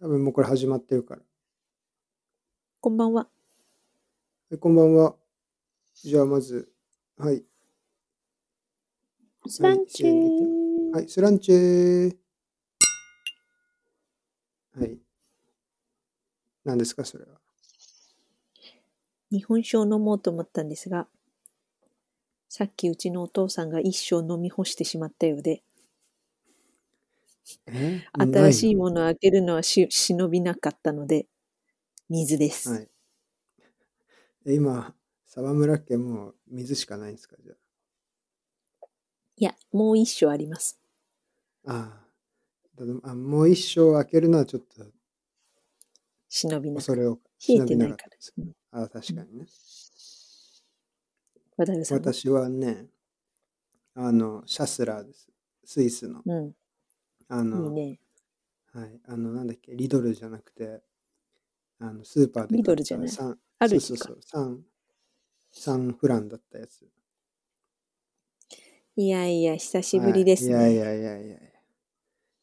多分もうこれ始まってるから。こんばんは。はい、こんばんは。じゃあまず、はい。スランチはいせーー。はい、スランチェー。はい。何ですか、それは？日本酒を飲もうと思ったんですが、さっきうちのお父さんが一生飲み干してしまったようで、え新しいもものを開けるのはし忍びなかったので、水です。はい。え今、沢村家もう水しかないんですか、じゃいや、もう一生あります。あ。あもう一生開けるのはちょっと忍びなく。恐れを冷えてないからああ、確かにね。渡辺さんは？私はね、あの、シャスラーです。スイスの。うん、あの、いいね。はい、あの、なんだっけ、リドルじゃなくて、あの、スーパーでリドルじゃない？あるそうそう。そう、3、三フランだったやつ。いやいや、久しぶりですね。はいいやいやいやいや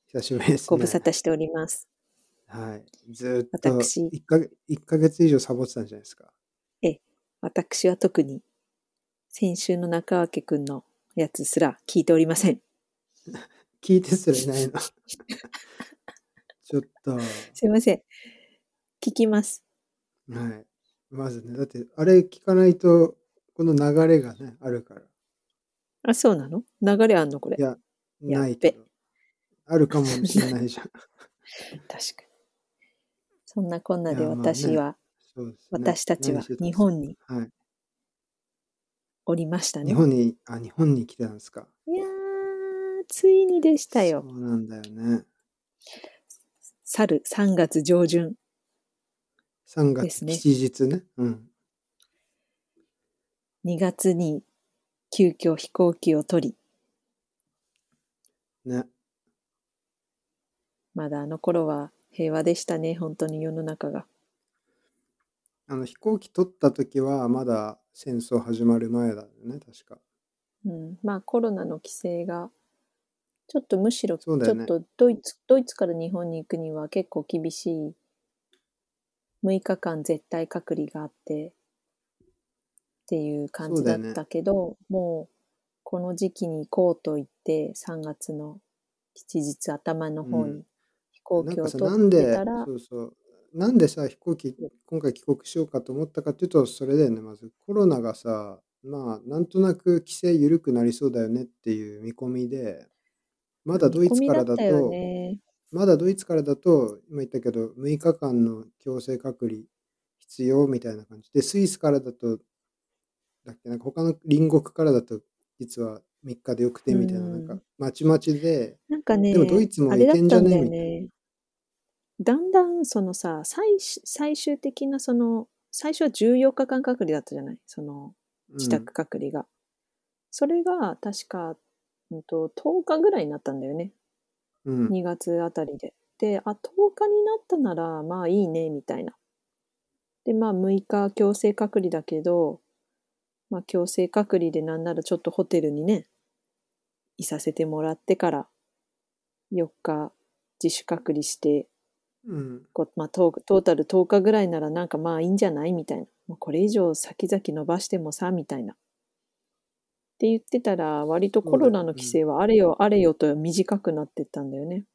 久しぶりですね。ご無沙汰しております。はい。ずーっと私1か、一ヶ月以上サボってたんじゃないですか。私は特に、先週の中脇くんのやつすら聞いておりません。聞いてすらいないの。ちょっと、はすいません。聞きます。い。まずね、だって、あれ聞かないと、この流れがね、あるから。あ、そうなの？流れあんのこれい。や、ないけど。あるかもしれないじゃん。確かに。そんなこんなで私は、ね。私たちは日本にはい。おりましたね。日本に、あ、日本に来てたんですか？いやー、ついにでしたよ。そうなんだよね。去る3月上旬。3月ですね吉日ね。うん。2月に急遽飛行機を取り、ね。まだあの頃は平和でしたね、本当に世の中が。あの飛行機取った時はまだ戦争始まる前だよね、確か。うん、まあコロナの規制が、ちょっとむしろちょっとドイツ、ドイツから日本に行くには結構厳しい6日間絶対隔離があってっていう感じだったけど、もうこの時期に行こうと言って3月の吉日頭の方うに飛行機を取ってたら、、そうそう。なんでさ、飛行機、今回帰国しようかと思ったかっていうと、それだよね、まず。コロナがさ、まあ、なんとなく規制緩くなりそうだよねっていう見込みで、まだドイツからだと、ね。まだドイツからだと、今言ったけど、6日間の強制隔離必要みたいな感じで、スイスからだと、だっけ、なんか他の隣国からだと、実は3日でよくてみたいな、うんなんか、まちまちで、なんかね、でもドイツもいけんじゃねみたいな。ね。だんだんそのさ、最終最終的なその、最初は14日間隔離だったじゃない？その自宅隔離が。それが確か、うんと、10日ぐらいになったんだよね。うん。うん。2月あたりで。で、あ、10日になったなら、まあいいね、みたいな。で、まあ6日強制隔離だけど、まあ強制隔離でなんならちょっとホテルにね、いさせてもらってから、4日自主隔離して、うん。こうまあ、トートータル10日ぐらいならなんかまあいいんじゃない？みたいな。もうこれ以上先々伸ばしてもさ、みたいな。って言ってたら、割とコロナの規制はあれよあれよと短くなってったんだよね。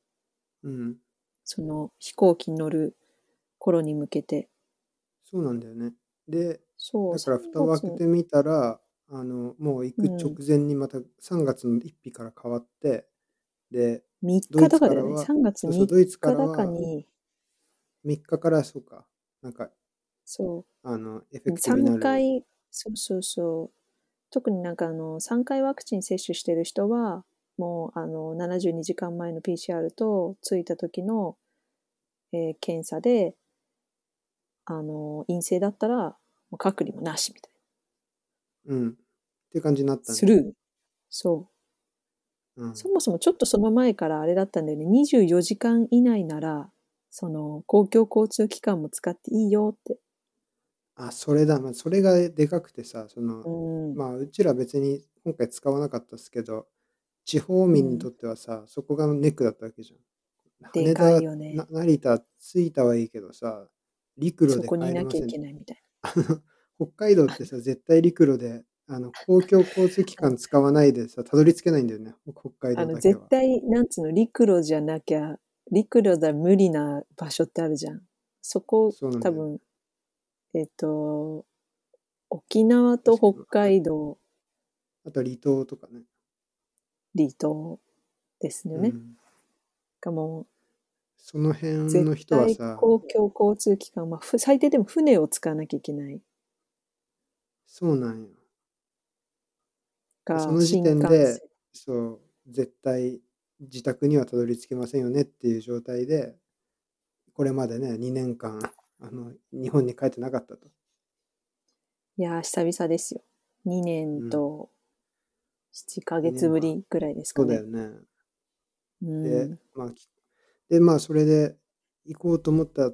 うん。その飛行機に乗る頃に向けて。そうなんだよね。で、そう。だから蓋を開けてみたら、あの、もう行く直前にまた3月の1日から変わって、で、3ドイ日だからね。ツからは、3月そうそう、3ドイツから日だかはに、3日からそうか、なんか、そあの、エフう、ェクティブにな3る。回、そうそうそう。特になんかあの、3回ワクチン接種してる人は、もうあの、72時間前の PCR と、着いた時の、えー検査で、あの、陰性だったら、隔離もなしみたいうん。っていう感じになったな。んスルー。そう。うん。そもそもちょっとその前からあれだったんだよね。24時間以内なら、その公共交通機関も使っていいよって。あ、それだ。まあ、それがでかくてさ、その、うん。まあ、うちら別に今回使わなかったですけど、地方民にとってはさ、そこがネックだったわけじゃん。でかいよねな成田着いたはいいけどさ、陸路でそこにいなきゃい帰れませんけないみたいあの北海道ってさ、絶対陸路で、あの公共交通機関使わないでさ、たどり着けないんだよね、北海道だけは絶。対、なんつうの、陸路じゃなきゃ、陸路だ無理な場所ってあるじゃん。そこ、多分、えっ、と、沖縄と北海道、あと離島とかね。離島ですよね。うんがもそのう、辺の人はさ、公共交通機関、まあ、ふ最低でも船を使わなきゃいけないそうなんよ。が、その時点で線。そう、絶対自宅にはたどり着けませんよねっていう状態で、これまでね、2年間、あの日本に帰ってなかったと。いやー、久々ですよ。2年と7ヶ月ぶりぐらいですかね。そうだよね。うんで、まあ、きで、まあ、それで行こうと思った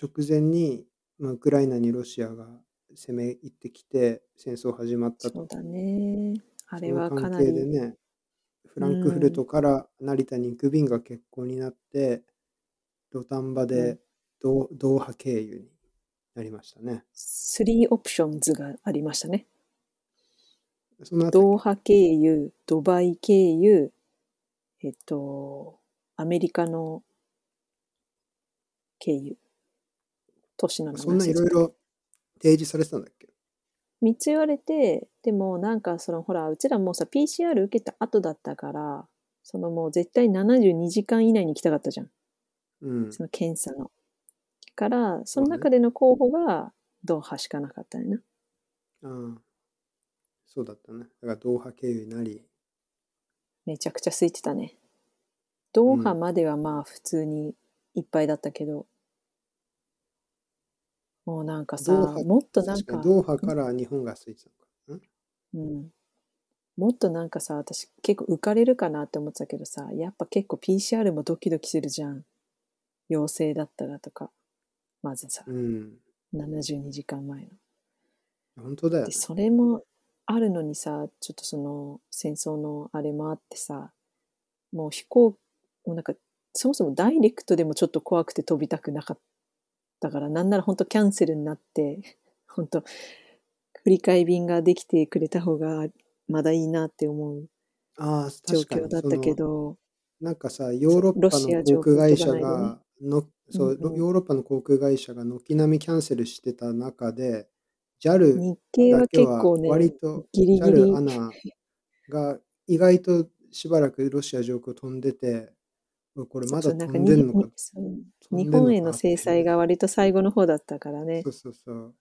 直前に、まあ、ウクライナにロシアが攻め入ってきて、戦争始まったと。そうだね。ああれはかな関係でり、ね、フランクフルトから成田に行く便が欠航になって、土壇場うでんドードーハ経由になりましたね。3オプションズがありましたね。その後ドーハ経由、ドバイ経由、えっと、アメリカの経由。都市の名そんないろいろ提示されてたんだっけ？3つ言われて、でもなんかそのほら、うちらもうさ、PCR 受けた後だったから、そのもう絶対72時間以内に行きたかったじゃん。うん。その検査の。から、その中での候補がドーハしかなかったよな。ああそうだったね。だからドーハ経由になり、めちゃくちゃ空いてたね。ドーハまではまあ普通にいっぱいだったけど、もうなんかさ、もっとなんか確かに、ドーハから日本が空いてたのか。ん？うん、もっとなんかさ、私結構浮かれるかなって思ってたけどさ、やっぱ結構 PCR もドキドキするじゃん。陽性だったらとか、まずさ、うん。72時間前の。本当だよねで、。それもあるのにさ、ちょっとその戦争のあれもあってさ、もう飛行、もうなんか、そもそもダイレクトでもちょっと怖くて飛びたくなかったから、なんなら本当キャンセルになって、本当振り替え便ができてくれた方がまだいいなって思う状況だったけど、なんかさ、ヨーロッパの航空会社がの、そう、ヨーロッパの航空会社が軒並みキャンセルしてた中で、JAL だけは結構ね、割と、ギリギリ JAL アナが意外としばらくロシア上空飛んでて、これまだ飛んでんのか？日本への制裁が割と最後の方だったからねそ。うそうそう。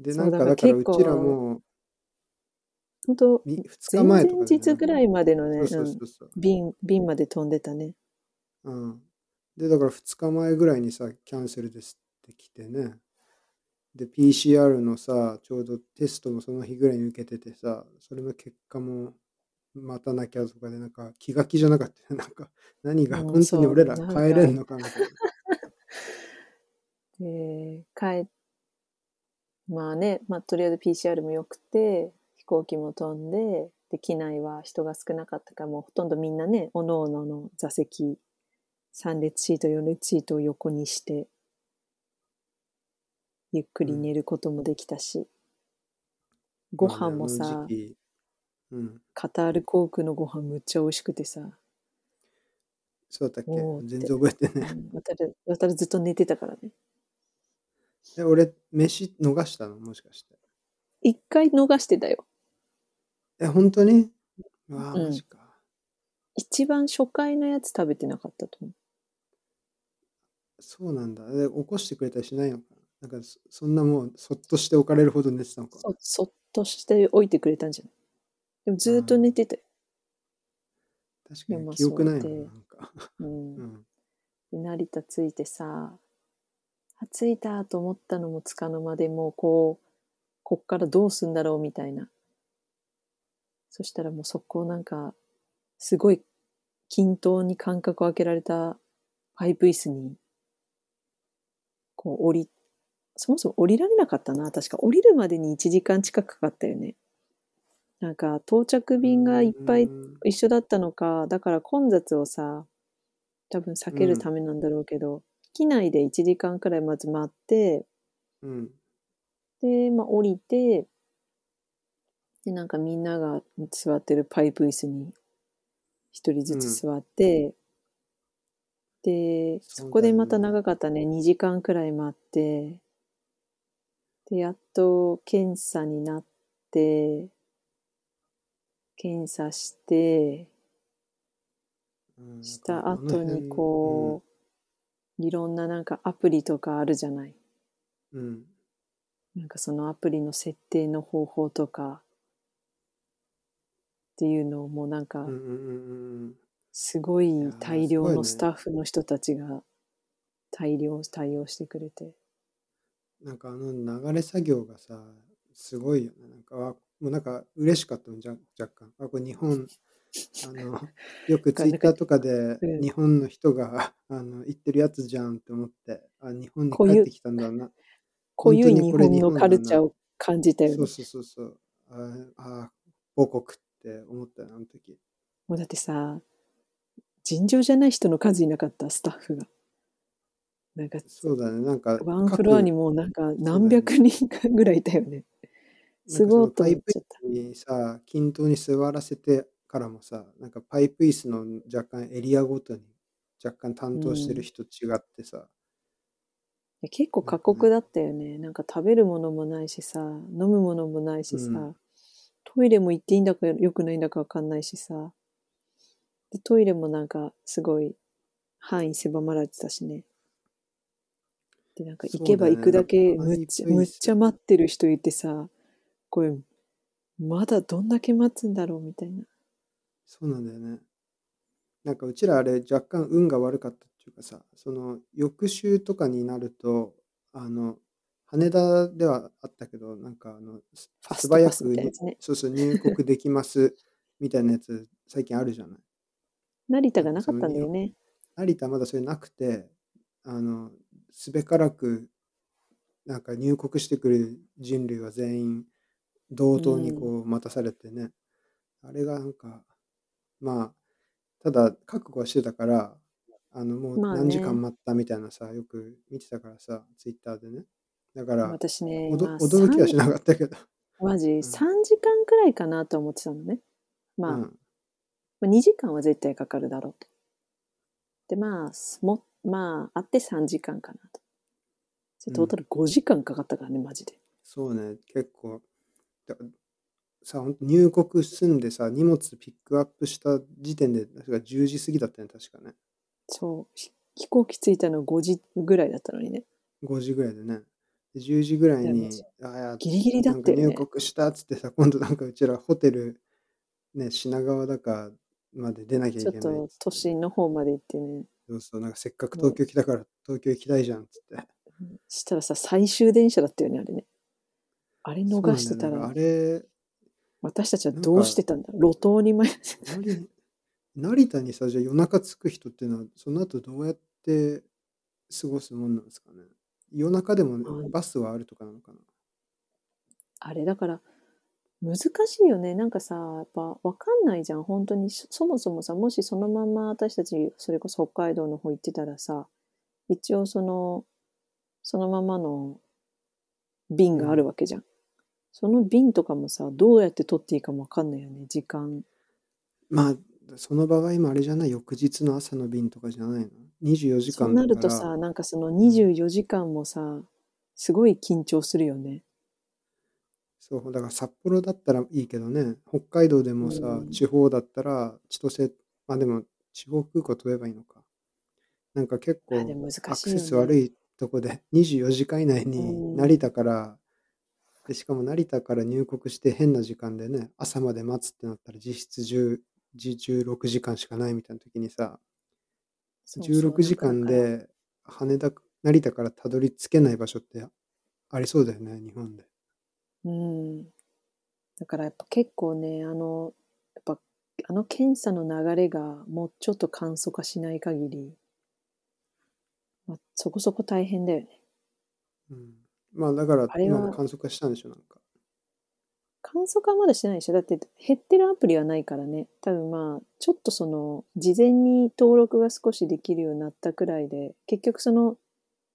で、なんかだからうちらも本当2日前前とか々日ぐらいまでのね、便まで飛んでたね。うん。で、だから2日前ぐらいにさ、キャンセルですって来てね。で、PCR のさ、ちょうどテストもその日ぐらいに受けててさ、それの結果も待たなきゃとかで、なんか気が気じゃなかったよ。なんか、何がうん本当に俺ら帰れんのかみたいな。で、帰まあね、まあとりあえず PCR も良くて、飛行機も飛んで、で、機内は人が少なかったから、もうほとんどみんなね、おのおのの座席、3列シート、4列シートを横にして、ゆっくり寝ることもできたし、ご飯もさうん。カタール航空のご飯むっちゃ美味しくてさ、そうだったっけ全然覚えてうない。ん渡る、渡るずっと寝てたからね。え、俺、飯逃したの？もしかして。一回逃してたよ。え、本当に？うわあ、うんマジか。一番初回のやつ食べてなかったと思う。そうなんだ。で、起こしてくれたりしないのかな？なんかそ、そんなもう、そっとしておかれるほど寝てたのか。そそっとしておいてくれたんじゃない？でもずーっと寝てたよ。確かでもに記憶ないでなんか。うん うん。で成田着いてさ、あ、着いたと思ったのもつかの間でもうこう、こっからどうすんだろうみたいな。そしたらもうそこなんか、すごい均等に間隔を空けられたパイプ椅子に、こう降り、そもそも降りられなかったな。確か降りるまでに1時間近くかかったよね。なんか到着便がいっぱいうん一緒だったのか、だから混雑をさ、多分避けるためなんだろうけど、機内で1時間くらいまず待って、うん。で、まあ降りて、で、なんかみんなが座ってるパイプ椅子に一人ずつ座って、で、そこでまた長かったね、2時間くらい待って、で、やっと検査になって、検査して、うんした後にこう、いろんななんかアプリとかあるじゃない？う、うん。なんかそのアプリの設定の方法とかっていうのをもうなんか。すごい大量のスタッフの人たちが大量対応してくれて。なんかあの流れ作業がさ、すごいよね。なんか、わもうなんか嬉しかったのじゃ若干。あ、これ日本、あの、よくツイッターとかでうん日本の人が、あの言ってるやつじゃんって思って、あ、日本にこういう帰ってきたんだな。濃ゆい日本当にこれ本のカルチャーを感じたよねそう。そうそうそう。ああ、母国って思ったよ、あの時。もうだってさ、尋常じゃない人の数いなかった、スタッフが。なんか、そうだね、なんか、ワンフロアにもうなんか何百人かぐらいいたよね。すごいと思っちゃった。にさ、均等に座らせてからもさ、なんかパイプ椅子の若干エリアごとに若干担当してる人違ってさ、いや結構過酷だったよね。なんか食べるものもないしさ、飲むものもないしさ、うんトイレも行っていいんだか良くないんだかわかんないしさ。で、トイレもなんかすごい範囲狭まられてたしね。で、なんか行けば行くだけむっちゃ、パイプ椅子むっちゃ待ってる人いてさ、これ、まだどんだけ待つんだろうみたいな。そうなんだよね。なんかうちらあれ若干運が悪かったっていうかさ、その翌週とかになると、あの、羽田ではあったけど、なんかあの、素早く。そうそう入国できますみたいなやつ最近あるじゃない。成田がなかったんだよね。成田まだそれなくて、あの、すべからく、なんか入国してくる人類は全員同等にこう待たされてね。あれがなんか、まあ、ただ覚悟はしてたから、あの、もう何時間待ったみたいなさ、よく見てたからさ、ツイッターでね。だから、私ね、驚きはしなかったけど。マジ、3時間くらいかなと思ってたのね。まあ、うん、まあ2時間は絶対かかるだろうと。で、まあ、すもまあ、あって3時間かなと。トータル5時間かかったからね、マジで。そうね、結構。ださ、入国済んでさ、荷物ピックアップした時点で、確か10時過ぎだったね、確かね。そう、ひ飛行機着いたの5時ぐらいだったのにね。5時ぐらいでね。で10時ぐらいにあいやギリギリだったよね入国したっつってさ、今度なんかうちらホテル、ね、品川だかまで出なきゃいけないっつってと都心の方まで行ってね。そうそう、なんかせっかく東京来たから東京行きたいじゃんっつって。したらさ、最終電車だったよね、あれね。あれ逃してたらあ、れ、私たちはどうしてたんだ路頭に迷ってた。成成田にさ、じゃあ夜中着く人っていうのは、その後どうやって過ごすもんなんですかね。夜中でもうんバスはあるとかなのかな。あれだから難しいよね。なんかさやっぱ分かんないじゃん。本当にそそもそもさもしそのまま私たちそれこそ北海道の方行ってたらさ一応そのそのままの便があるわけじゃん、その便とかもさどうやって取っていいかも分かんないよね。時間。まあ、その場合もあれじゃない、翌日の朝の便とかじゃないの ?24 時そう間だから。なるとさなんかその24時間もさすごい緊張するよねそう、だから札幌だったらいいけどね、北海道でもさ、うん。地方だったら千歳、まあでも地方空港飛べばいいのか。なんか結構あでも難しいよね。アクセス悪いとこで24時間以内にうん。成田から、でしかも成田から入国して変な時間でね、朝まで待つってなったら実質10 16時間しかないみたいな時にさ、そうそう16時間で羽田、成田からたどり着けない場所ってありそうだよね、日本で。うん。だからやっぱ結構ね、あの、やっぱあの検査の流れがもうちょっと簡素化しない限り、まあ、そこそこ大変だよね。うん、まあだからあれは今も観測化したんでしょ、なんか。簡素化はまだしてないでしょだって減ってるアプリはないからね。多分まあ、ちょっとその、事前に登録が少しできるようになったくらいで、結局その、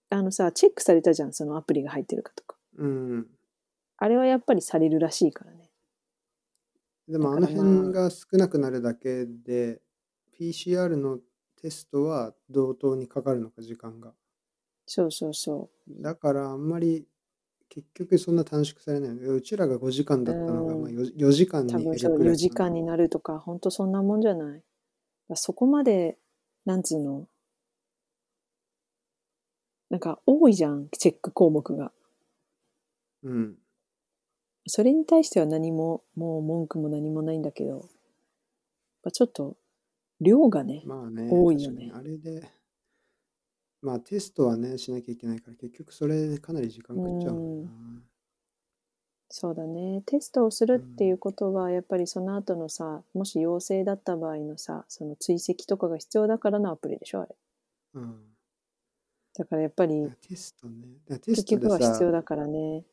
あのさ、チェックされたじゃん、そのアプリが入ってるかとか。うん。あれはやっぱりされるらしいからね。でもあの辺が少なくなるだけで、PCR のテストは同等にかかるのか、時間が。そうそうそだからあんまり結局そんな短縮されない。うちらが5時間だったのがうんまあ 4, 4時間う。に多分そう、4減るくらい時間になるとか、本当そんなもんじゃない。そこまで、なんつうの、なんか多いじゃん、チェック項目が。うん。それに対しては何も、もう文句も何もないんだけど、やっぱちょっと、量がね、まあね、多いよねあれで、まあテストはね、しなきゃいけないから、結局それでかなり時間かかっちゃうもんな。そうだね。テストをするっていうことは、やっぱりその後のさ、もし陽性だった場合のさ、その追跡とかが必要だからのアプリでしょ、あれ。うん。だからやっぱり、テストね。テ結ストは必要さ、だからね。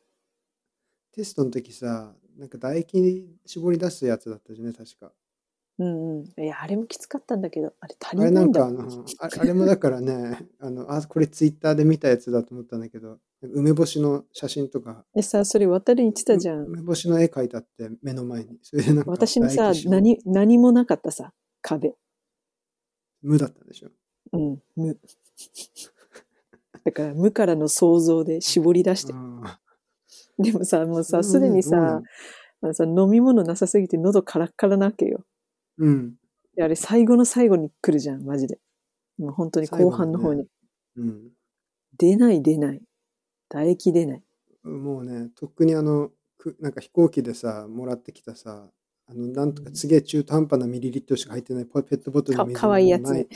テストの時さ、なんか唾液絞り出すやつだったじゃんね、確か。うんうん。いや、あれもきつかったんだけど、あれ足あれりなないんかあ。の、ああれもだからね、あの、あ、これツイッターで見たやつだと思ったんだけど、梅干しの写真とか、でさ、それ渡るに言ってたじゃん。梅干しの絵描いてあって目の前に。それでなんか私のさ唾液、絞何、何もなかったさ、壁。無だったでしょ。うん、無。だから、無からの想像で絞り出して。あ でもさ、もうあさ、すでにささ、飲み物なさすぎて喉カラッカラなわけよ。うん。であれ、最後の最後に来るじゃん、マジで。もう本当に後半の方に。うん。出ない出ない。唾液出ない。もうね、とっくにあの、くなんか飛行機でさ、もらってきたさ、あの、なんとかすげえ中途半端なミリリットルしか入ってないポペットボトルのか水かわいいやつもないね。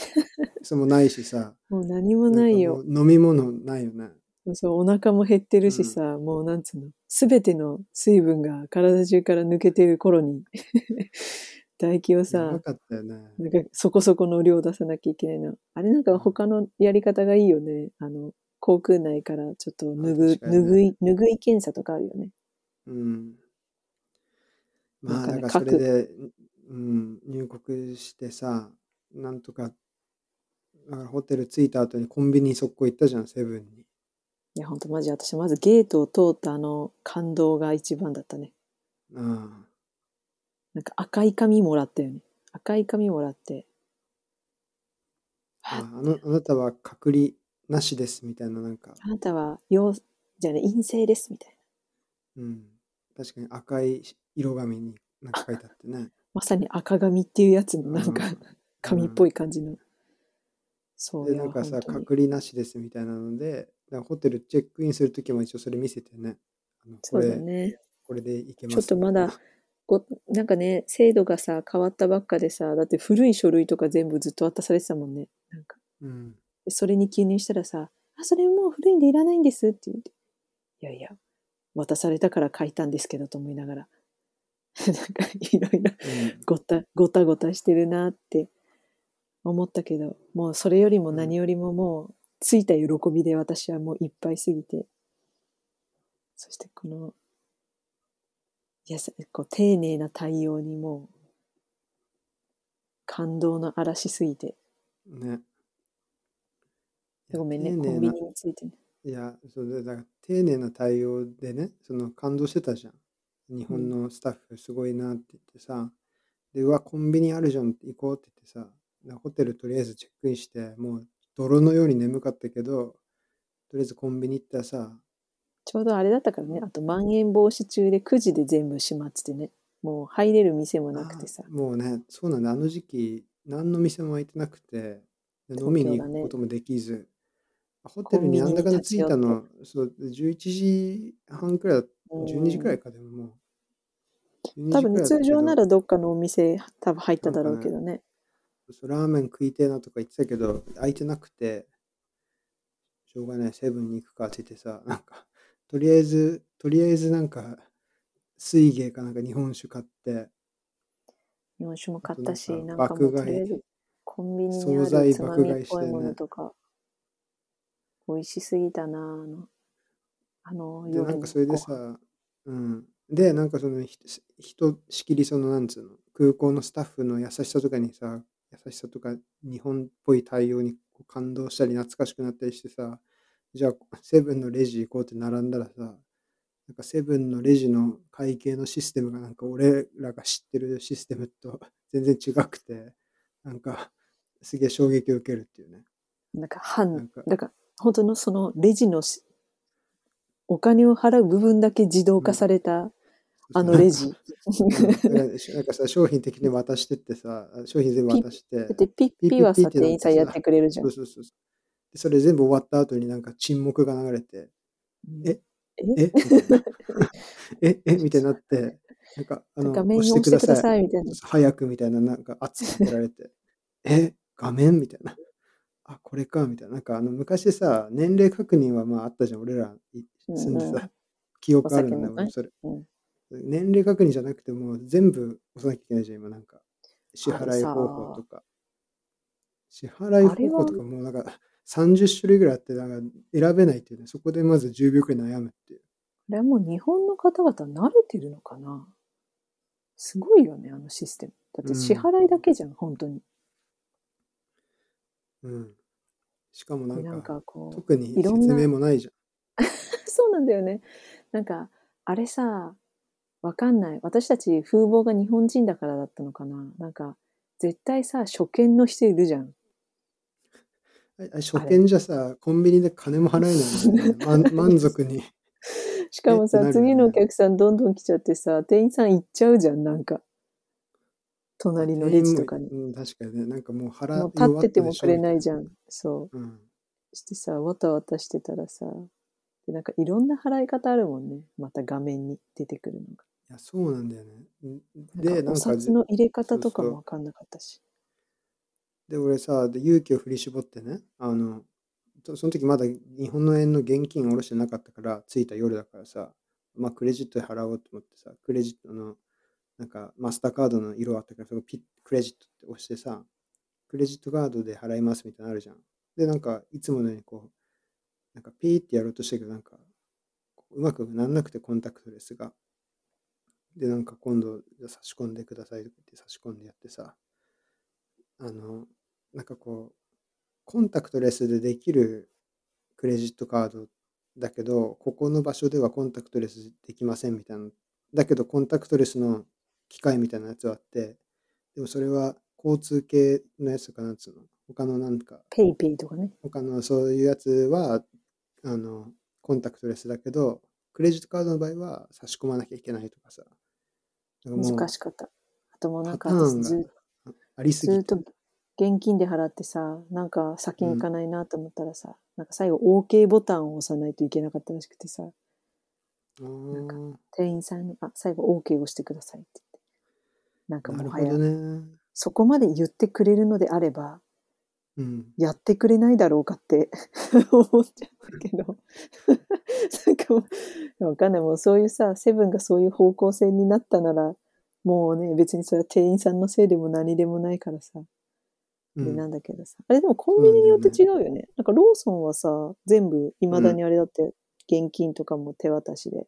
それもないしさ、もう何もないよ。んかもう飲み物ないよね。そう、お腹も減ってるしさ、もうなんつうの、すべての水分が体中から抜けてる頃に、唾液をやさね。なんかそこそこの量出さなきゃいけないの。あれなんか他のやり方がいいよね。あの、航空内からちょっと拭ね拭い、拭い検査とかあるよね。うん。まあ、なんだかねからそれで、うん、入国してさ、なんとか、だからホテル着いた後にコンビニ速攻行ったじゃん、セブンに。いや、ほんとマジ私まずゲートを通ったあの感動が一番だったね。あなんか赤い紙もらったよね。赤い紙もらって。あああのあなたは隔離なしですみたいな、なんか、あなたは陽、じゃあね、陰性ですみたいな。うん、確かに赤い色紙になんか書いてあってね。まさに赤紙っていうやつのなんかうん紙っぽい感じの。そうで、いやなんかさ、本当に隔離なしですみたいなので、だホテルチェックインするときも一応それ見せてね。あのこそうだれ、ね。これでいけます。ちょっとまだ、ごなんかね、制度がさ、変わったばっかでさ、だって古い書類とか全部ずっと渡されてたもんね。なんか。うん。でそれに記入したらさ、あ、それもう古いんでいらないんですって言って。いやいや、渡されたから書いたんですけどと思いながら。なんかいろいろうんごたごたごたしてるなって思ったけど、もうそれよりも何よりももう、ついた喜びで私はもういっぱいすぎて、そしてこの、やさこう丁寧な対応にもう、感動の嵐すぎて、ね。ごめんね、コンビニについてね。いや、そうだだから丁寧な対応でね、その感動してたじゃん。日本のスタッフすごいなって言ってさ、で、うわ、コンビニあるじゃんって行こうって言ってさ、でホテルとりあえずチェックインして、もう泥のように眠かったけど、とりあえずコンビニ行ったらさ、ちょうどあれだったからね、あとまん延防止中で9時で全部閉まっててね、もう入れる店もなくてさ。あ、もうね、そうなんだ、あの時期、何の店も開いてなくて、で飲みに行くこともできず、ホテルになんだかんだ着いたの、そう、11時半くらいだ、12時くらいか、でももう。12多分ね、通常ならどっかのお店多分入っただろうけどね。そうラーメン食いてえなとか言ってたけど、空いてなくて、しょうがない、セブンに行くかって言ってさ、なんか、とりあえず、とりあえずなんか、水芸かなんか日本酒買って、日本酒も買ったし、なんかもう爆買いとりあえずコンビニにあるつまみっぽいものとか、美味しすぎたなあの、あので、夜のなんかそれでさ、うん、で、なんかそのひ人しきりそのなんつうの、空港のスタッフの優しさとかにさ、優しさとか日本っぽい対応に感動したり懐かしくなったりしてさ、じゃあセブンのレジ行こうって並んだらさ、なんかセブンのレジの会計のシステムがなんか俺らが知ってるシステムと 全然違くて、なんかすげえ衝撃を受けるっていうね。なんか半、なんかだから本当のそのレジのしお金を払う部分だけ自動化された、あのレジ。なんかさ、商品的に渡してってさ、商品全部渡してだっ、てピッピはさ、店員さんやってくれるじゃんそう。そうそうそう。でそれ全部終わった後になんか沈黙が流れて、ええ？え？え えみたいになって、なんか、あの、画面押してくだい。さいみたいな。早くみたいな、なんか圧かけられて、え？画面？みたいな。あ、これかみたいな。なんかあの昔さ、年齢確認はまああったじゃん、俺らい住んでうんうんさ、記憶あるんだよ、お酒のね俺それ。うん年齢確認じゃなくても全部押さなきゃいけないじゃん、今なんか。支払い方法とか。支払い方法とかもうなんか30種類ぐらいあって、なんか選べないっていうね、そこでまず10秒くらい悩むっていう。これはもう日本の方々慣れてるのかな？すごいよね、あのシステム。だって支払いだけじゃん、本当に。うん。しかもなんんか、かこう、特に説明もないじゃん。そうなんだよね。なんか、あれさ、わかんない。私たち風貌が日本人だからだったのかな。なんか、絶対さ、初見の人いるじゃん。初見じゃさ、コンビニで金も払えないね。満満足に。しかもさ、ね次のお客さんどんどん来ちゃってさ、店員さん行っちゃうじゃん、なんか。隣のレジとかに。うん、確かにね。なんかもう払もう立っててもくれい。ないじゃん。そう。うん。してさ、わたわたしてたらさ、でなんかいろんな払い方あるもんね。また画面に出てくるのが。いや、そうなんだよね。で、なんかおか、札の入れ方とかそうそうもわかんなかったし。で、俺さ、で勇気を振り絞ってね、あの、とその時まだ日本の円の現金下ろしてなかったから、着いた夜だからさ、まあクレジットで払おうと思ってさ、クレジットの、なんかマスターカードの色あったから、そこピッ、クレジットって押してさ、クレジットカードで払いますみたいなのあるじゃん。で、なんか、いつものようにこう、なんかピーってやろうとしたけど、なんか、うまくなんなくてコンタクトレスが。で、なんか今度、じゃあ差し込んでくださいとか言って差し込んでやってさ、あの、なんかこう、コンタクトレスでできるクレジットカードだけど、ここの場所ではコンタクトレスできませんみたいな。だけど、コンタクトレスの機械みたいなやつはあって、でもそれは交通系のやつとかなんつうの他のなんか、ペイペイとかね。他のそういうやつは、あの、コンタクトレスだけど、クレジットカードの場合は差し込まなきゃいけないとかさ。難しかった。あともうなんかずありすぎ。ずってと現金で払ってさ、なんか先に行かないなと思ったらさ、なんか最後 OK ボタンを押さないといけなかったらしくてさ、あー店員さんに、あ、最後 OK を押してくださいって言って。なんかもはや、ね。そこまで言ってくれるのであれば、うん。やってくれないだろうかって 思っちゃったけど。なんかもう、わかんない。もうそういうさ、セブンがそういう方向性になったなら、もうね、別にそれは店員さんのせいでも何でもないからさ。で、うんなんだけどさ。あれでもコンビニによって違うよね。なんかローソンはさ、全部、未だにあれだって、現金とかも手渡しで、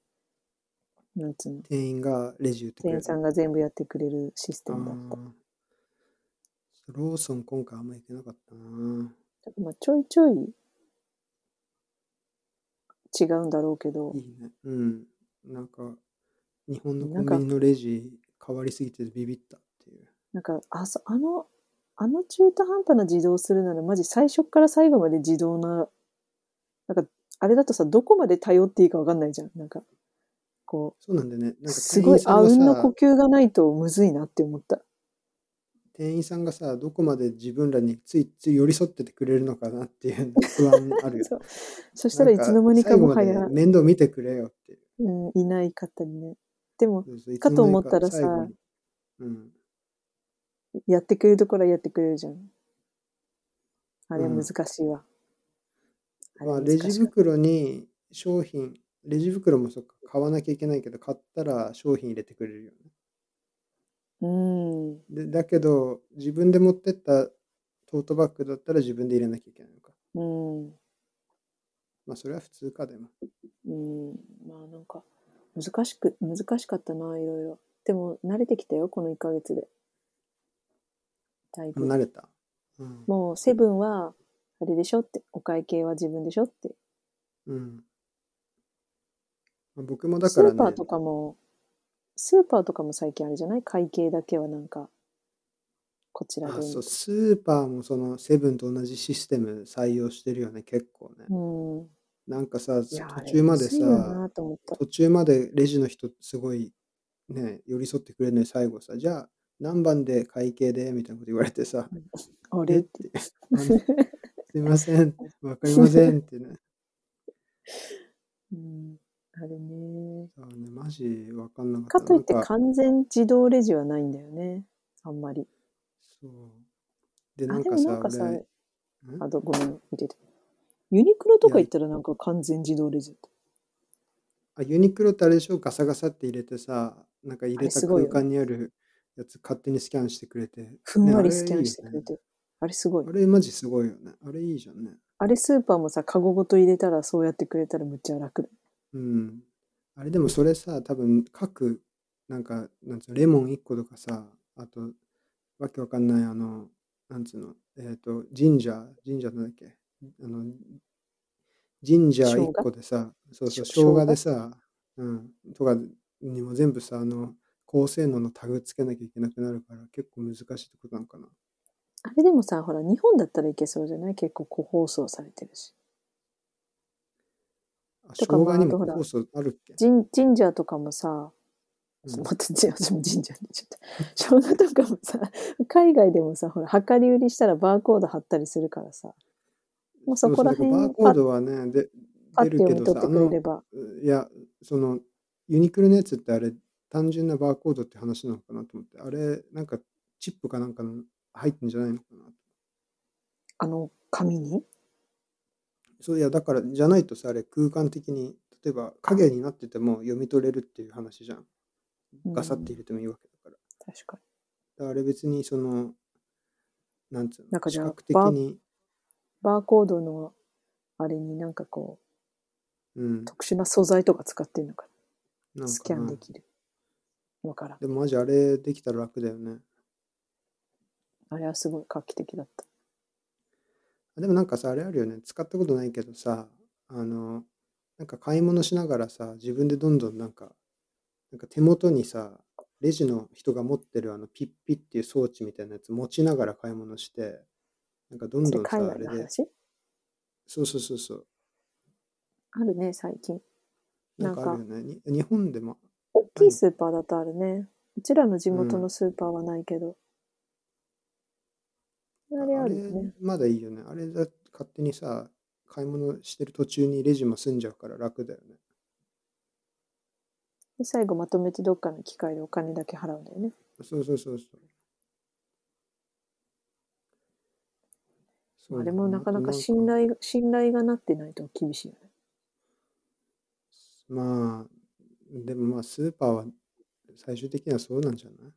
なんつうの、店員がレジ打ってくれる。店員さんが全部やってくれるシステムだった。ローソン今回あんま行けなかったな。だからまあちょいちょい違うんだろうけどい、いね。うん。なんか、日本のコンビニのレジ変わりすぎてビビったっていう。なんかあそあのあの中途半端な自動するならマジ最初から最後まで自動ななんかあれだとさどこまで頼っていいかわかんないじゃんなんかこそうなんだよね。なんうかすごいあ店員さんうんの呼吸がないとむずいなって思った店員さんがさ、どこまで自分らについつい寄り添っててくれるのかなっていう不安あるよ。そしたらいつの間にかもはや面倒見てくれよっていう。うん、いないかったりねでもかと思ったらさうん。やってくれるところはやってくれるじゃんあれうん難しいわ、あれまあ、難レジ袋に商品、レジ袋もそっか、買わなきゃいけないけど、買ったら商品入れてくれるよね。うんでだけど、自分で持ってったトートバッグだったら自分で入れなきゃいけないのか。うんまあ、それは普通かでも。うんまあなんか難しく、難しかったな、いろいろ。でも、慣れてきたよ、この1ヶ月で。だいぶ。慣れた。うん。もう、セブンは、あれでしょって、お会計は自分でしょって。うん。まあ僕もだからねスーパーと、かも、スーパーとかも最近あれじゃない？会計だけはなんか、こちらであ、。そう、スーパーもそのセブンと同じシステム採用してるよね、結構ね。うん。なんかさ、途中までさ。途中までレジの人すごいね、寄り添ってくれるのに最後さ、じゃあ何番で会計で？みたいなこと言われてさ、あれ？っ。て すいません、わかりませんってね。うん。あれね。そうね、マジわかんなかった。かといって完全自動レジはないんだよね。あんまり。そう。で、なあ、んかさ、でもなんかさ、あとごめん、入れて。ユニクロとか行ったらなんか完全自動レジだった。あ、ユニクロってあれでしょ？ガサガサって入れてさ、なんか入れた空間にあるやつ勝手にスキャンしてくれて。ふんわねりスキャンしてくれ。て。あれすごいあ。れマジすごいよね。あれいいじゃんね。あれスーパーもさ、カゴごと入れたらそうやってくれたらむっちゃ楽だ。うん。あれでもそれさ、多分各、なんか、なんつうの、レモン1個とかさ、あと、わけわかんない、あの、なんつうの、えっ、と、ジンジャー、ジンジャーなんだっけ？あの、ジンジャー1個でさ、そうそう、し生ょ姜でさ、うん、とかにも全部さ、あの、高性能のタグつけなきゃいけなくなるから、結構難しいってことなのかな。あれでもさ、ほら、日本だったらいけそうじゃない？結構個包装されてるし。生姜にも酵素あるっけ？ジンジンジャーとかもさ、うんまたじ私もジンジャーにちょっと。生姜とかもさ、海外でもさ、ほら、量り売りしたらバーコード貼ったりするからさ。もうそこら辺バーコードはね、で出るけどさ、て読み取ってあの、くれれば。いや、その、ユニクロのやつってあれ、単純なバーコードって話なのかなと思って、あれ、なんかチップかなんかの入ってんじゃないのかな。あの、紙に？そういや、だから、じゃないとさ、あれ、空間的に、例えば影になってても読み取れるっていう話じゃん。ガサって入れてもいいわけだから。確かに。あれ別にその、なんつうの、視覚的に、バーコードのあれになんかこうんう、、特殊な素材とか使ってんのかスキャンできる。わからん。でもマジあれできたら楽だよね。あれはすごい画期的だった。でもなんかさ、あれあるよね。使ったことないけどさ、あの、なんか買い物しながらさ、自分でどんどんなんか、なんか手元にさ、レジの人が持ってるあのピッピッっていう装置みたいなやつ持ちながら買い物して、なんかどんどんさ、海あれで、そうそうそうそう、あるね、最近。なんかあるよね。に日本でも、大きいスーパーだとあるね。うちらの地元のスーパーはないけど。あれあるよね。まだいいよね。あれだ勝手にさ、買い物してる途中にレジも済んじゃうから楽だよね。で最後まとめてどっかの機械でお金だけ払うんだよね。そうそうそうそう。そうあれもなかなか信頼が、信頼がなってないと厳しいよね。まあ、でもまあ、スーパーは最終的にはそうなんじゃない？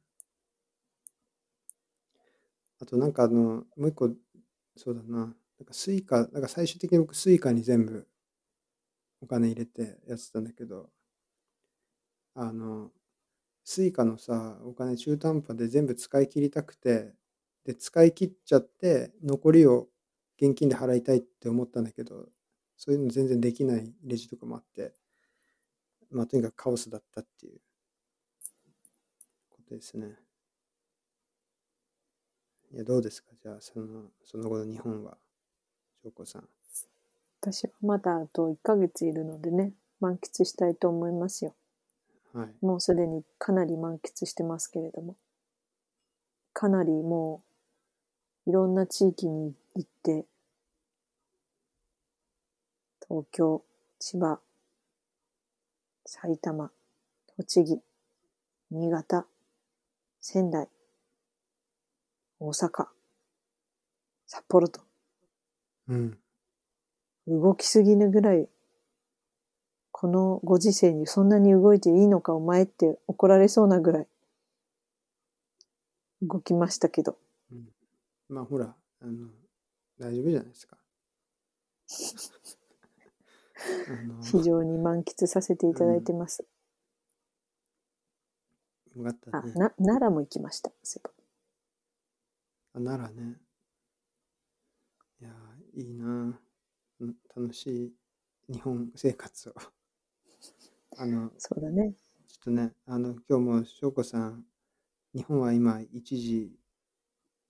あとなんかあの、もう一個、そうだな。なんかスイカ、なんか最終的に僕スイカに全部お金入れてやってたんだけど、あの、スイカのさ、お金中途半端で全部使い切りたくて、で、使い切っちゃって、残りを現金で払いたいって思ったんだけど、そういうの全然できないレジとかもあって、まあ、とにかくカオスだったっていうことですね。いや、どうですか？じゃあ、その、その後の日本は、翔子さん。私はまだあと1ヶ月いるのでね、満喫したいと思いますよ。はい。もうすでにかなり満喫してますけれども。かなりもう、いろんな地域に行って、東京、千葉、埼玉、栃木、新潟、仙台、大阪、札幌と、うん。動きすぎぬぐらい、このご時世にそんなに動いていいのかお前って怒られそうなぐらい動きましたけど。うん、まあ、ほら、あの、大丈夫じゃないですか。非常に満喫させていただいてます。よかったあ、ね。な、奈良も行きました。そういえあ、奈良ね。いやー、いいなうん楽しい日本生活を。あの、ばそうだね。ちょっとね、あの、今日も翔子さん、日本は今1時、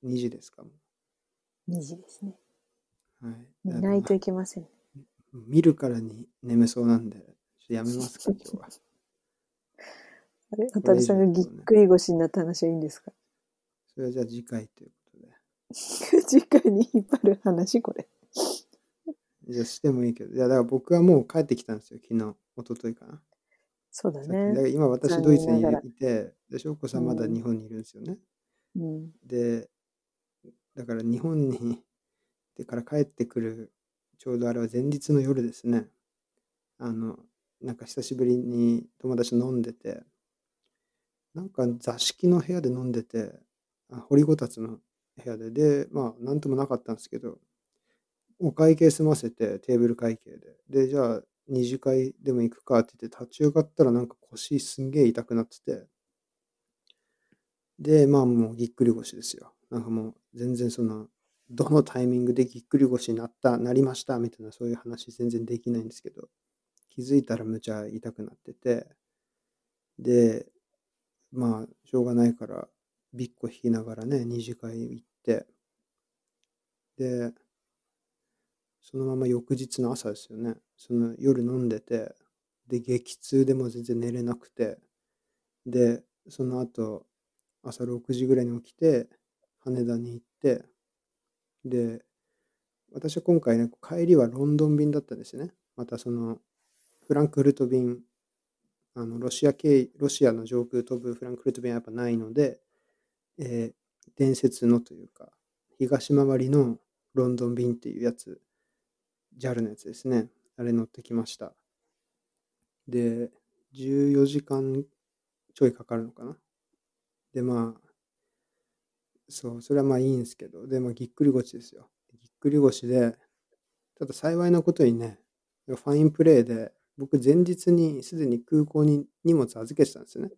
2時ですか？も2時ですね。う。はい。見ないといけません。見るからに眠そうなんで、ちょっとやめますか、今日は。あれ、渡さんがぎっくり腰になった話はいいんですか？それはじゃあ次回ということで。次回に引っ張る話これ。じゃあしてもいいけど、いや、だから僕はもう帰ってきたんですよ、昨日、一昨日かな。そうださっきだかね。ら今私残ドイツにいて、で翔子さんまだうん日本にいるんですよね。うん。で、だから日本に行ってから帰ってくる、ちょうどあれは前日の夜ですね。あの、なんか久しぶりに友達と飲んでて、なんか座敷の部屋で飲んでて、あ掘りごたつの部屋で、で、まあ、なんともなかったんですけど、お会計済ませて、テーブル会計で。で、じゃあ、二次会でも行くかって言って、立ち上がったらなんか腰すんげえ痛くなってて、で、まあもうぎっくり腰ですよ。なんかもう全然その、どのタイミングでぎっくり腰になった、なりましたみたいなそういう話全然できないんですけど、気づいたらむちゃ痛くなってて、で、まあしょうがないから、びっこ引きながらね、二次会行って、で、そのまま翌日の朝ですよね。その夜飲んでて、で、激痛でも全然寝れなくて、で、その後、朝6時ぐらいに起きて、羽田に行って、で、私は今回ね、帰りはロンドン便だったんですよね。またその、フランクフルト便、あのロシア系、ロシアの上空飛ぶフランクフルト便はやっぱないので、えー伝説のというか、東回りのロンドン便っていうやつ、JAL のやつですね。あれ乗ってきました。で、14時間ちょいかかるのかな。で、まあ、そう、それはまあいいんですけど、で、まあ、ぎっくり腰ですよ。ぎっくり腰で、ただ幸いなことにね、ファインプレーで、僕前日にすでに空港に荷物預けてたんですよね。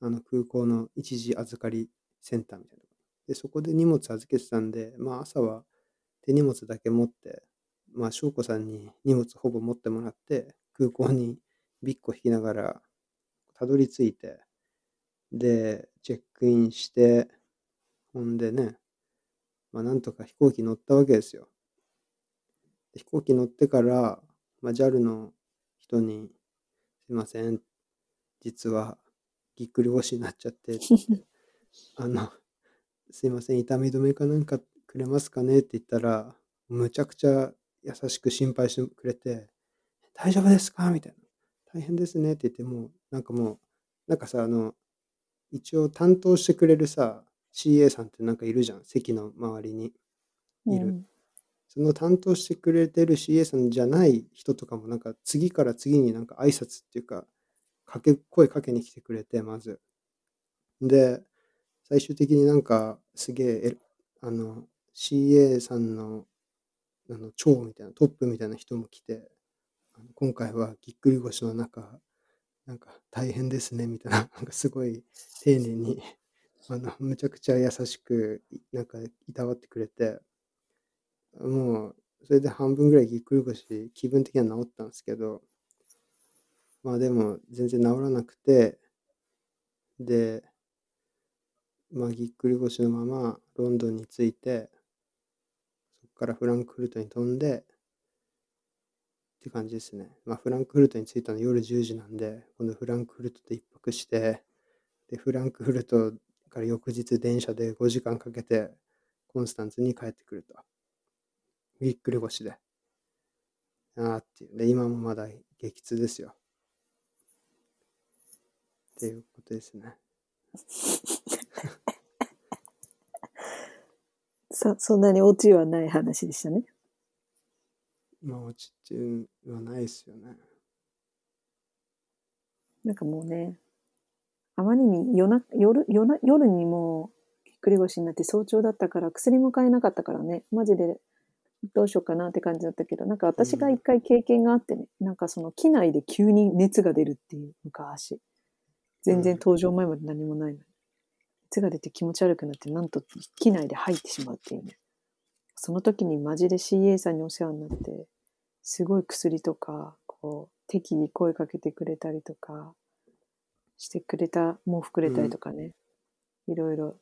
あの空港の一時預かりセンターみたいなで、そこで荷物預けてたんで、まあ朝は手荷物だけ持って、まあ翔子さんに荷物ほぼ持ってもらって、空港にビッコ引きながらたどり着いて、で、チェックインして、ほんでね、まあなんとか飛行機乗ったわけですよ。飛行機乗ってから、まあ、JAL の人に、すいません、実はぎっくり腰になっちゃってって、あの、すいません、痛み止めかなんかくれますかねって言ったら、むちゃくちゃ優しく心配してくれて、大丈夫ですかみたいな。大変ですねって言って、もう、なんかもう、なんかさ、あの、一応担当してくれるさ、CA さんってなんかいるじゃん、席の周りにいる。うんその担当してくれてる CA さんじゃない人とかもなんか次から次になんか挨拶っていうか、かけ、声かけに来てくれて、まず。で、最終的になんかすげえ、あの、CA さんの、あの、長みたいな、トップみたいな人も来て、今回はぎっくり腰の中、なんか大変ですね、みたいな、なんかすごい丁寧に、あの、むちゃくちゃ優しく、なんかいたわってくれて、もう、それで半分ぐらいぎっくり腰、気分的には治ったんですけど、まあでも全然治らなくて、で、まあぎっくり腰のままロンドンに着いて、そこからフランクフルトに飛んで、って感じですね。まあフランクフルトに着いたの夜10時なんで、今度フランクフルトで一泊して、で、フランクフルトから翌日電車で5時間かけてコンスタンツに帰ってくると。ぎっくり腰で。あーっていう。で、今もまだ激痛ですよ。っていうことですね。そそんなにオチはない話でしたね。まあ、落ちっていうのはないですよね。なんかもうね、あまりに夜な夜夜な夜にもうぎっくり腰になって早朝だったから薬も買えなかったからね、マジでどうしようかなって感じだったけど、なんか私が一回経験があってね、なんかその機内で急に熱が出るっていう昔。全然登場前まで何もないのに。熱が出て気持ち悪くなって、なんと機内で吐いてしまうっていうね。その時にマジで CA さんにお世話になって、すごい薬とか、こう、適宜声かけてくれたりとか、してくれた、毛布くれたりとかね。いろいろ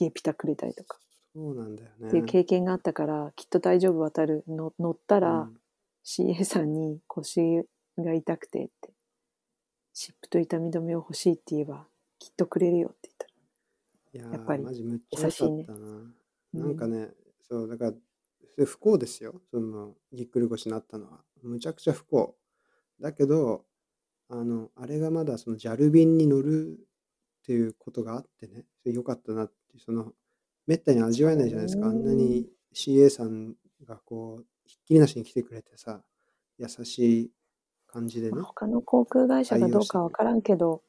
冷えピタくれたりとか。そうなんだよね。っていう経験があったから、きっと大丈夫渡るの乗ったら、うん CA さんに腰が痛くてって、湿布と痛み止めを欲しいって言えば、きっとくれるよって言ったら。いやっぱりマジむっちゃ良か優しいねったな。うんなんかね、そう、だから、不幸ですよ。その、ぎっくり腰になったのは。むちゃくちゃ不幸。だけど、あの、あれがまだその JAL 便に乗るっていうことがあってね、それ良かったなってその、めったに味わえないじゃないですか。あんなに CA さんがこう、ひっきりなしに来てくれてさ、優しい感じでねまあ。他の航空会社がどうかわからんけど、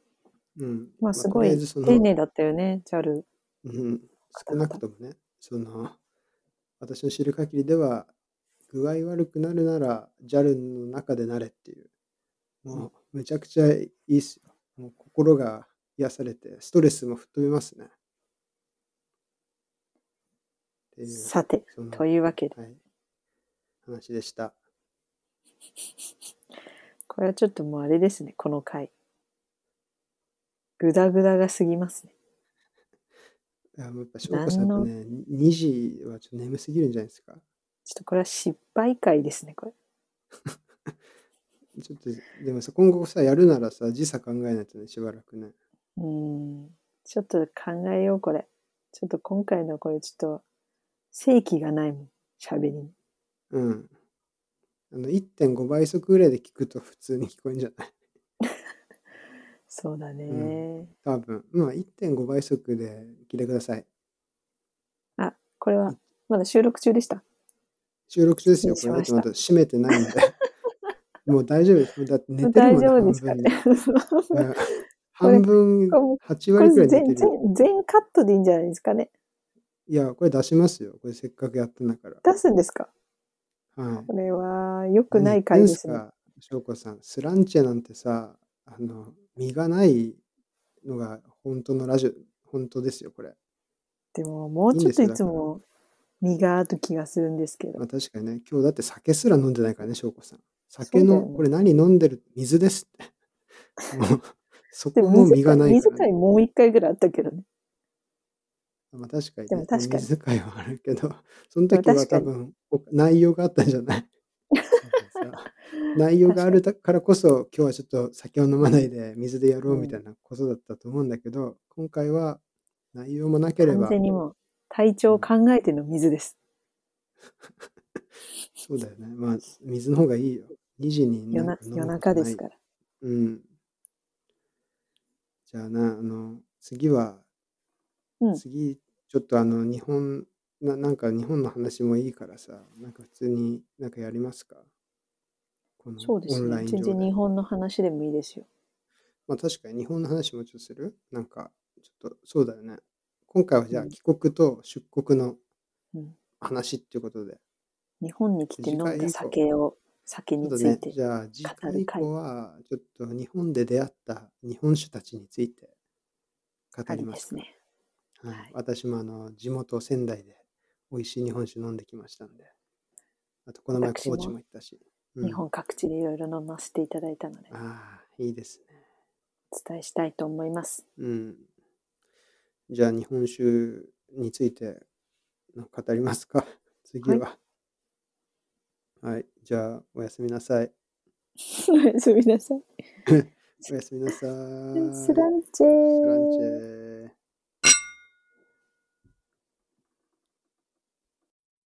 うん。まあすごい丁寧だったよね、JAL。うん、少なくともね、その、私の知る限りでは、具合悪くなるなら JAL の中でなれっていう、もうめちゃくちゃいいっすよ。もう心が癒されて、ストレスも吹っ飛びますね。さて、というわけで、はい、話でした。これはちょっともうあれですね、この回。ぐだぐだが過ぎますね。いやもうやっぱ翔子さんってね、2時はちょっと眠すぎるんじゃないですか？ちょっとこれは失敗回ですね、これ。ちょっと、でもさ、今後さ、やるならさ、時差考えないとね、しばらくね。うーん。ちょっと考えよう、これ。ちょっと今回のこれちょっと、正規がないもん、喋りに。うん。あの、1.5倍速ぐらいで聞くと普通に聞こえるんじゃない？そうだね。多分。まあ、1.5倍速で聞いてください。あ、これは、まだ収録中でした？収録中ですよ。これだってまだ閉めてないんで。もう大丈夫です。もうだって寝てるもんね、大丈夫ですかね。半分に。うん半分、こ8これ割くらい寝全てるよ。全全カットでいいんじゃないですかね。いや、これ出しますよ。これせっかくやったんだから。出すんですか？はい。これは良くない回ですすか翔子さん。スランチェなんてさ、あの、身がないのが本当のラジオ、本当ですよ、これ。でも、もうちょっといつも身がある気がするんですけどまあ、。確かにね、今日だって酒すら飲んでないからね、翔子さん。酒の、ねこれ何飲んでる水ですって。もうそでこも身がないから、水会ね。もう一回ぐらいあったけどね。まあ、確かに、ね、でも確かに水会はあるけど、その時は多分お内容があったんじゃない？内容があるからこそ、今日はちょっと酒を飲まないで水でやろうみたいなことだったと思うんだけど、今回は内容もなけれ完ば、全にもう体調を考えての水です。そうだよね。まあ、水の方がいいよ。2時に夜夜中ですから。うん。じゃあな、あの、次は、うん次、ちょっとあの、日本、ななんか日本の話もいいからさ、なんか普通になんかやりますか？このそうですね。全然日本の話でもいいですよ。まあ確かに日本の話もちょっとする？なんか、ちょっとそうだよね。今回はじゃあうん帰国と出国のうん話っていうことで。日本に来て飲んだ酒を、酒について。じゃあ次語回以降は、ちょっと日本で出会った日本酒たちについて語ありります。はいはい私もあの地元仙台で美味しい日本酒飲んできましたんで。あとこの前高知も行ったし。うん日本各地でいろいろ飲ませていただいたので、ああ、いいですね。お伝えしたいと思います。うん。じゃあ日本酒についての語りますか？次は。はい。じゃあおやすみなさい。おやすみなさい。おやすみなさい。スランチェスランチェ